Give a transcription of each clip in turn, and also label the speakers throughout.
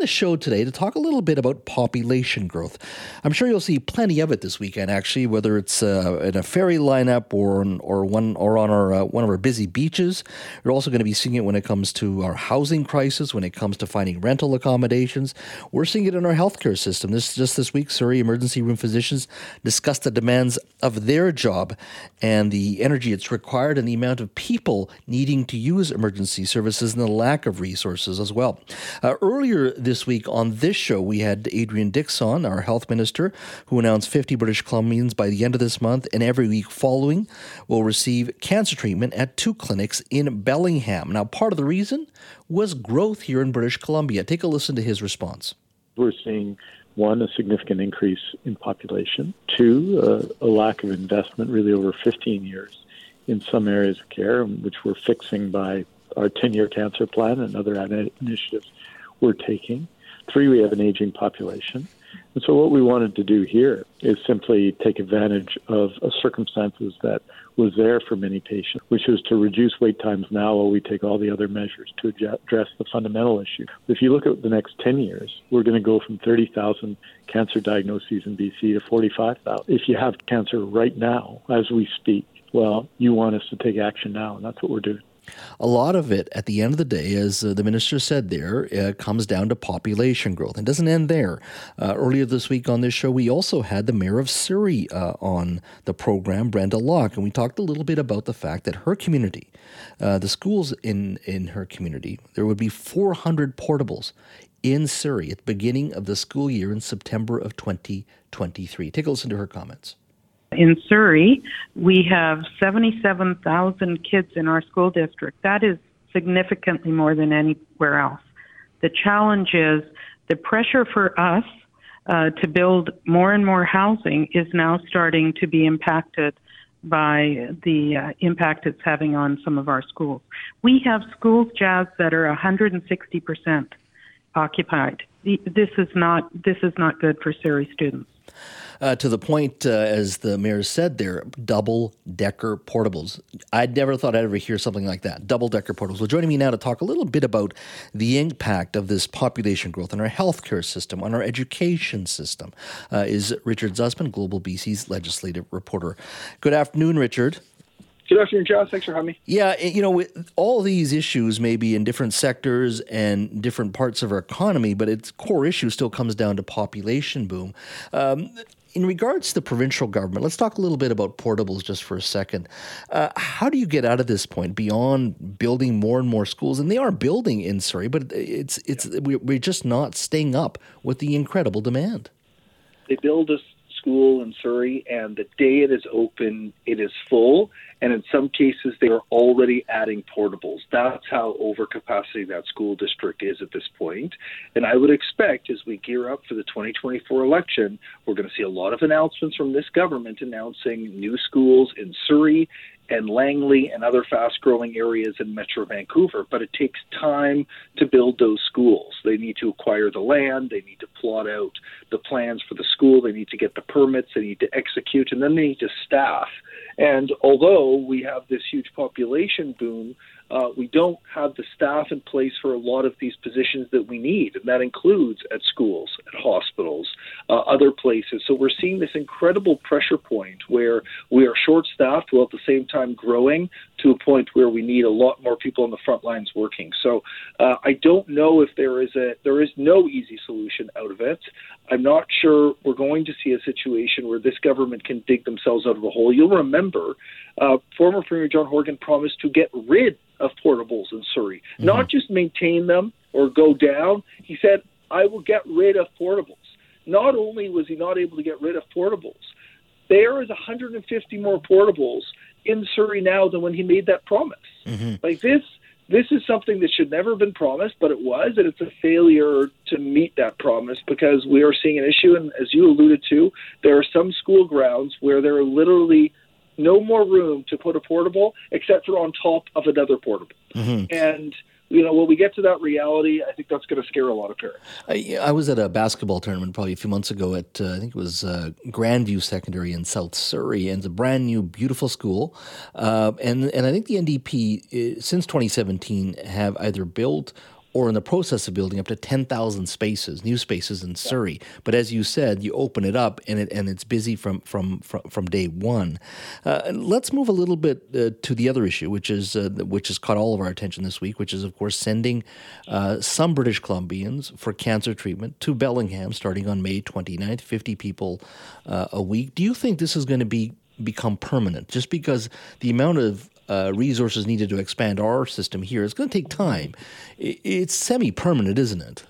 Speaker 1: the show today to talk a little bit about population growth. I'm sure you'll see plenty of it this weekend, actually, whether it's uh, in a ferry lineup or on, or one or on our uh, one of our busy beaches. You're also going to be seeing it when it comes to our housing crisis, when it comes to finding rental accommodations. We're seeing it in our healthcare system. This just this week, Surrey emergency room physicians discussed the demands of their job and the energy it's required and the amount of people needing to use emergency services and the lack of resources as well. Uh, earlier this week on this show, we had Adrian Dix, our health minister, who announced 50 British Columbians by the end of this month and every week following will receive cancer treatment at two clinics in Bellingham. Now, part of the reason was growth here in British Columbia. Take a listen to his response.
Speaker 2: We're seeing one, a significant increase in population, two, a lack of investment really over 15 years in some areas of care, which we're fixing by our 10 year cancer plan and other initiatives we're taking. Three, we have an aging population. And so, what we wanted to do here is simply take advantage of circumstances that was there for many patients, which is to reduce wait times now while we take all the other measures to address the fundamental issue. If you look at the next 10 years, we're going to go from 30,000 cancer diagnoses in BC to 45,000. If you have cancer right now, as we speak, well, you want us to take action now, and that's what we're doing.
Speaker 1: A lot of it, at the end of the day, as uh, the minister said there, uh, comes down to population growth and doesn't end there. Uh, earlier this week on this show, we also had the mayor of Surrey uh, on the program, Brenda Locke, and we talked a little bit about the fact that her community, uh, the schools in, in her community, there would be 400 portables in Surrey at the beginning of the school year in September of 2023. Take a listen to her comments.
Speaker 3: In Surrey, we have 77,000 kids in our school district. That is significantly more than anywhere else. The challenge is the pressure for us uh, to build more and more housing is now starting to be impacted by the uh, impact it's having on some of our schools. We have schools, Jas, that are 160% occupied. This is not this is not good for Surrey students
Speaker 1: uh, to the point, uh, as the mayor said there, double decker portables. I'd never thought I'd ever hear something like that double decker portables. Well, joining me now to talk a little bit about the impact of this population growth on our healthcare system, on our education system, uh, is Richard Zussman, Global BC's legislative reporter. Good afternoon, Richard.
Speaker 4: Good afternoon, John. Thanks for having me.
Speaker 1: Yeah, you know, all these issues may be in different sectors and different parts of our economy, but its core issue still comes down to population boom. Um, in regards to the provincial government, let's talk a little bit about portables just for a second. Uh, how do you get out of this point beyond building more and more schools? And they are building in Surrey, but it's it's yeah. we're just not staying up with the incredible demand.
Speaker 4: They build a school in Surrey, and the day it is open, it is full. And in some cases, they are already adding portables. That's how overcapacity that school district is at this point. And I would expect as we gear up for the 2024 election, we're going to see a lot of announcements from this government announcing new schools in Surrey and Langley and other fast growing areas in Metro Vancouver. But it takes time to build those schools. They need to acquire the land, they need to plot out the plans for the school, they need to get the permits, they need to execute, and then they need to staff. And although we have this huge population boom, uh, we don't have the staff in place for a lot of these positions that we need, and that includes at schools, at hospitals, uh, other places. So we're seeing this incredible pressure point where we are short staffed while at the same time growing to a point where we need a lot more people on the front lines working. So uh, I don't know if there is a there is no easy solution out of it. I'm not sure we're going to see a situation where this government can dig themselves out of a hole. You'll remember uh, former Premier John Horgan promised to get rid of portables in Surrey, mm-hmm. not just maintain them or go down. He said, I will get rid of portables. Not only was he not able to get rid of portables, there is 150 more portables in Surrey now than when he made that promise. Mm-hmm. Like this, this is something that should never have been promised, but it was, and it's a failure to meet that promise because we are seeing an issue. And as you alluded to, there are some school grounds where there are literally no more room to put a portable except for on top of another portable. Mm-hmm. And you know, when we get to that reality, I think that's going to scare a lot of parents.
Speaker 1: I, I, was at a basketball tournament probably a few months ago at, uh, I think it was uh, Grandview Secondary in South Surrey, and it's a brand new, beautiful school. Uh, and, and I think the NDP, uh, since 2017, have either built or in the process of building up to 10,000 spaces, new spaces in Surrey. But as you said, you open it up and it and it's busy from from from, from day one. Uh, let's move a little bit uh, to the other issue, which is uh, which has caught all of our attention this week, which is of course sending uh, some British Columbians for cancer treatment to Bellingham starting on May 29th, 50 people uh, a week. Do you think this is going to be become permanent just because the amount of uh, resources needed to expand our system here. It's going to take time. It's semi permanent, isn't it?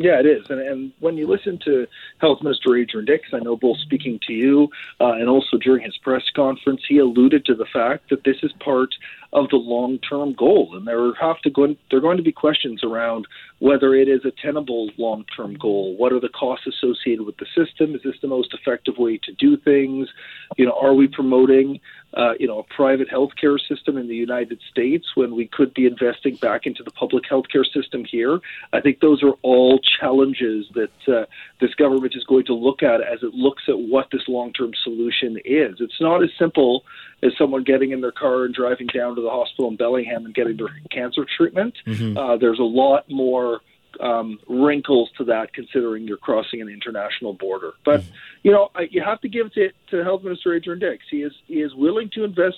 Speaker 4: Yeah, it is. And, and when you listen to Health Minister Adrian Dix, I know both speaking to you uh, and also during his press conference, he alluded to the fact that this is part of the long-term goal, and there have to go. There are going to be questions around whether it is a tenable long-term goal. What are the costs associated with the system? Is this the most effective way to do things? You know, are we promoting uh, you know, a private healthcare system in the United States when we could be investing back into the public healthcare system here. I think those are all challenges that uh, this government is going to look at as it looks at what this long-term solution is. It's not as simple as someone getting in their car and driving down to the hospital in Bellingham and getting their cancer treatment. Mm-hmm. Uh, there's a lot more um, wrinkles to that, considering you're crossing an international border. But mm-hmm. you know, you have to give it to, to Health Minister Adrian Dix. He is he is willing to invest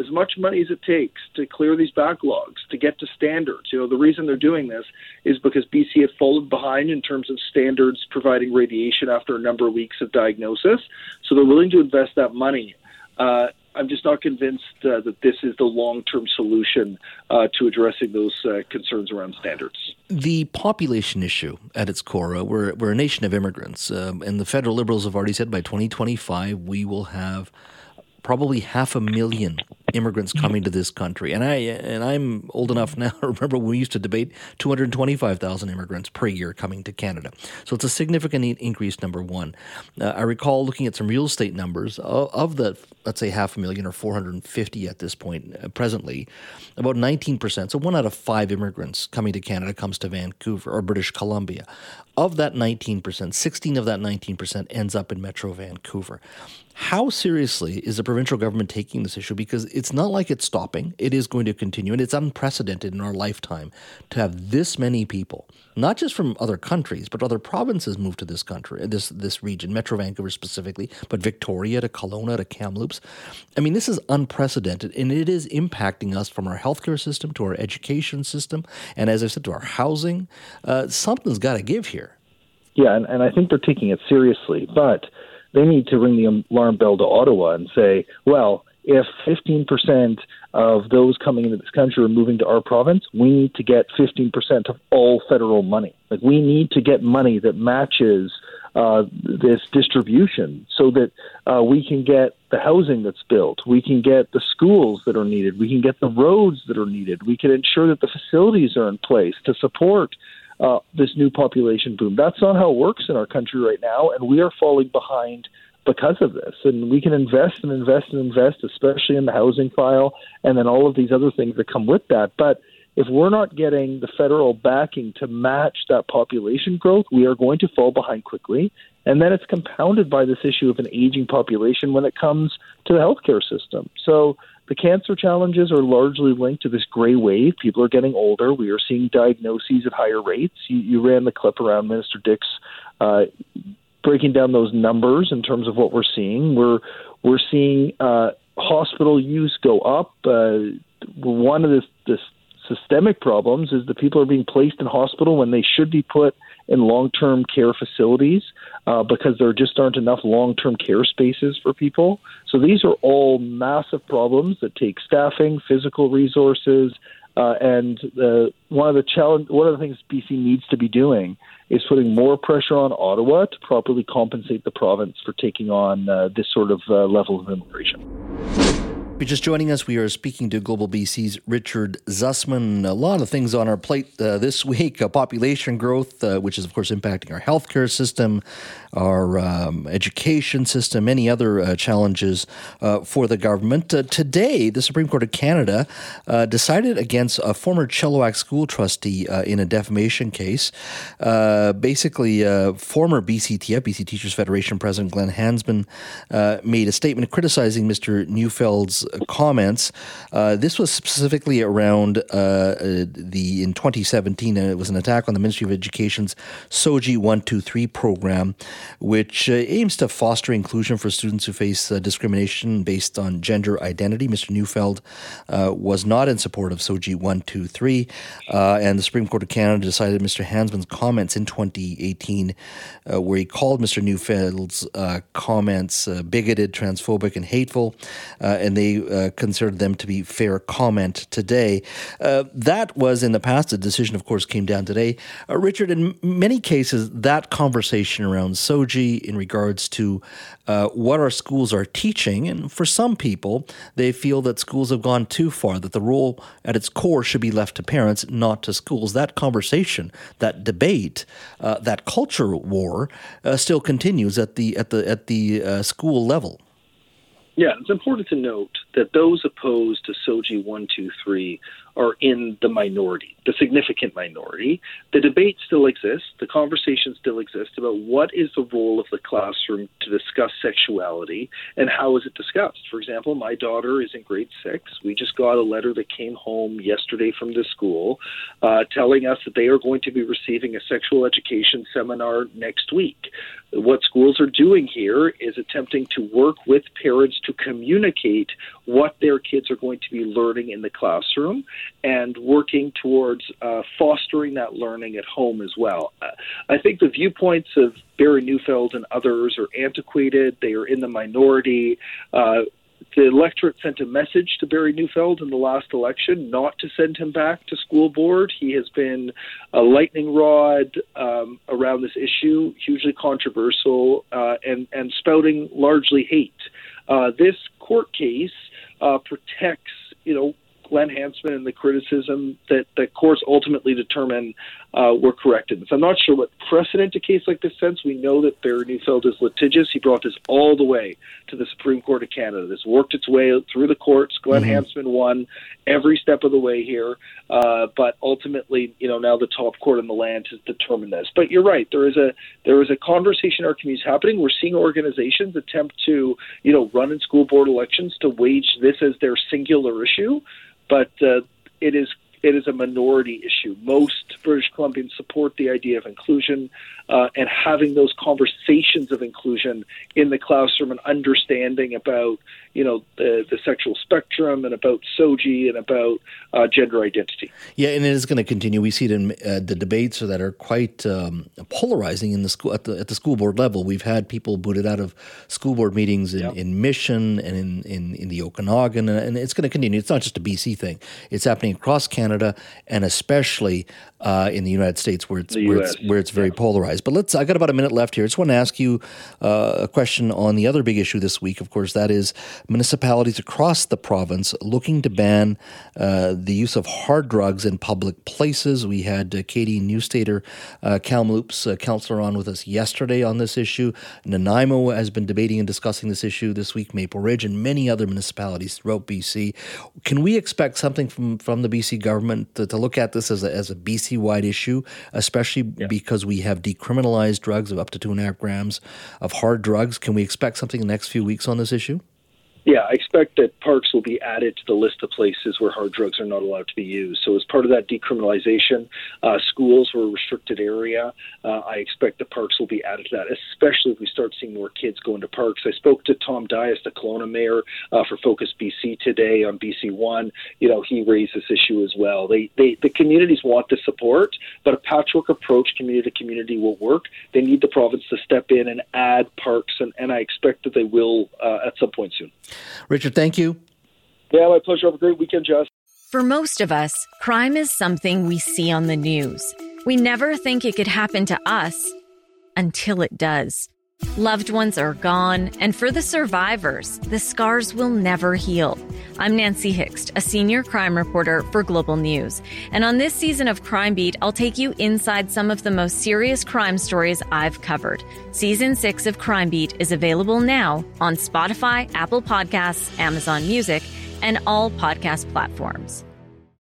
Speaker 4: as much money as it takes to clear these backlogs, to get to standards. You know, the reason they're doing this is because BC had fallen behind in terms of standards providing radiation after a number of weeks of diagnosis. So they're willing to invest that money. Uh, I'm just not convinced uh, that this is the long term solution uh, to addressing those uh, concerns around standards.
Speaker 1: The population issue at its core, uh, we're, we're a nation of immigrants, um, and the federal liberals have already said by 2025 we will have probably half a million immigrants coming to this country. And I and I'm old enough now to remember when we used to debate 225,000 immigrants per year coming to Canada. So it's a significant increase. Number one, uh, I recall looking at some real estate numbers of, of the let's say half a million or 450 at this point uh, presently, about 19 percent. So one out of five immigrants coming to Canada comes to Vancouver or British Columbia. Of that 19 percent, 16 of that 19 percent ends up in Metro Vancouver. How seriously is the provincial government taking this issue? Because it's not like it's stopping, it is going to continue, and it's unprecedented in our lifetime to have this many people, not just from other countries, but other provinces move to this country, this, this region, Metro Vancouver specifically, but Victoria to Kelowna to Kamloops. I mean, this is unprecedented, and it is impacting us from our healthcare system to our education system, and as I said, to our housing. Uh, something's got to give here.
Speaker 5: Yeah, and, and I think they're taking it seriously, but they need to ring the alarm bell to Ottawa and say, well, if 15% of those coming into this country are moving to our province, we need to get 15% of all federal money. Like we need to get money that matches uh, this distribution so that uh, we can get the housing that's built, we can get the schools that are needed, we can get the roads that are needed, we can ensure that the facilities are in place to support uh, this new population boom. That's not how it works in our country right now, and we are falling behind because of this. And we can invest and invest and invest, especially in the housing file and then all of these other things that come with that. But if we're not getting the federal backing to match that population growth, we are going to fall behind quickly. And then it's compounded by this issue of an aging population when it comes to the healthcare system. So the cancer challenges are largely linked to this gray wave. People are getting older. We are seeing diagnoses at higher rates. You, you ran the clip around Minister Dix uh, breaking down those numbers in terms of what we're seeing. We're we're seeing uh, hospital use go up. Uh, one of the, the systemic problems is that people are being placed in hospital when they should be put in long-term care facilities uh, because there just aren't enough long-term care spaces for people. So these are all massive problems that take staffing, physical resources, uh, and one of the challenge, one of the things BC needs to be doing is putting more pressure on Ottawa to properly compensate the province for taking on uh, this sort of uh, level of immigration.
Speaker 1: You're just joining us, we are speaking to Global BC's Richard Zussman. A lot of things on our plate uh, this week uh, population growth, uh, which is, of course, impacting our healthcare system, our um, education system, many other uh, challenges uh, for the government. Uh, today, the Supreme Court of Canada decided against a former Chilliwack school trustee in a defamation case. basically, former BCTF, BC Teachers Federation President Glenn Hansman, made a statement criticizing Mr. Neufeld's comments. Uh, this was specifically around uh, uh the in 2017, and it was an attack on the Ministry of Education's SOGI 123 program, which uh, aims to foster inclusion for students who face uh, discrimination based on gender identity. Mr. Neufeld was not in support of SOGI 123, and the Supreme Court of Canada decided Mr. Hansman's comments in 2018, where he called Mr. Neufeld's comments bigoted, transphobic, and hateful, uh, and they uh, considered them to be fair comment today. Uh, that was in the past. The decision, of course, came down today. Uh, Richard, in many cases, that conversation around SOGI in regards to uh, what our schools are teaching, and for some people, they feel that schools have gone too far, that the role at its core should be left to parents, not to schools. That conversation, that debate, uh, that culture war still continues at the at the at the school level.
Speaker 4: Yeah, it's important to note that those opposed to SOGI 123 are in the minority, the significant minority. The debate still exists, the conversation still exists about what is the role of the classroom to discuss sexuality and how is it discussed. For example, my daughter is in grade six. We just got a letter that came home yesterday from the school uh, telling us that they are going to be receiving a sexual education seminar next week. What schools are doing here is attempting to work with parents to communicate what their kids are going to be learning in the classroom and working towards uh, fostering that learning at home as well. Uh, I think the viewpoints of Barry Neufeld and others are antiquated. They are in the minority. Uh, the electorate sent a message to Barry Neufeld in the last election not to send him back to school board. He has been a lightning rod um, around this issue, hugely controversial, uh, and, and spouting largely hate. Uh, this court case uh, protects, you know, Glenn Hansman and the criticism that the courts ultimately determine uh, were corrected. So I'm not sure what precedent a case like this sets. We know that Barry Neufeld is litigious. He brought this all the way to the Supreme Court of Canada. This worked its way through the courts. Glenn mm-hmm. Hansman won every step of the way here, uh, but ultimately, you know, now the top court in the land has determined this. But you're right. There is a there is a conversation in our communities happening. We're seeing organizations attempt to, you know, run in school board elections to wage this as their singular issue but uh, it is it is a minority issue. Most British Columbians support the idea of inclusion uh, and having those conversations of inclusion in the classroom and understanding about, you know, the, the sexual spectrum and about SOGI and about uh, gender identity.
Speaker 1: Yeah, and it is going to continue. We see it in uh, the debates that are quite um, polarizing in the school at the at the school board level. We've had people booted out of school board meetings in, yep. in Mission and in, in, in the Okanagan, and it's going to continue. It's not just a BC thing; it's happening across Canada and especially uh, in the United States, where it's where it's, where it's very yeah. polarized. But let's. I got about a minute left here. I just want to ask you uh, a question on the other big issue this week. Of course, that is municipalities across the province looking to ban uh, the use of hard drugs in public places. We had uh, Katie Neustaeter, uh, Kamloops uh, councillor, on with us yesterday on this issue. Nanaimo has been debating and discussing this issue this week. Maple Ridge and many other municipalities throughout BC. Can we expect something from from the BC government to, to look at this as a, as a BC wide issue, especially yeah. because we have decriminalized drugs of up to two and a half grams of hard drugs. Can we expect something in the next few weeks on this issue?
Speaker 4: Yeah, I expect that parks will be added to the list of places where hard drugs are not allowed to be used. So, as part of that decriminalization, uh, schools were a restricted area. Uh, I expect the parks will be added to that, especially if we start seeing more kids going to parks. I spoke to Tom Dyas, the Kelowna mayor, uh, for Focus BC today on BC One. You know, he raised this issue as well. They, they, the communities want the support, but a patchwork approach, community to community, will work. They need the province to step in and add parks, and, and I expect that they will uh, at some point soon.
Speaker 1: Richard, thank you.
Speaker 4: Yeah, my pleasure. Have a great weekend, Jas.
Speaker 6: For most of us, crime is something we see on the news. We never think it could happen to us until it does. Loved ones are gone, and for the survivors, the scars will never heal. I'm Nancy Hixt, a senior crime reporter for Global News. And on this season of Crime Beat, I'll take you inside some of the most serious crime stories I've covered. Season 6 of Crime Beat is available now on Spotify, Apple Podcasts, Amazon Music, and all podcast platforms.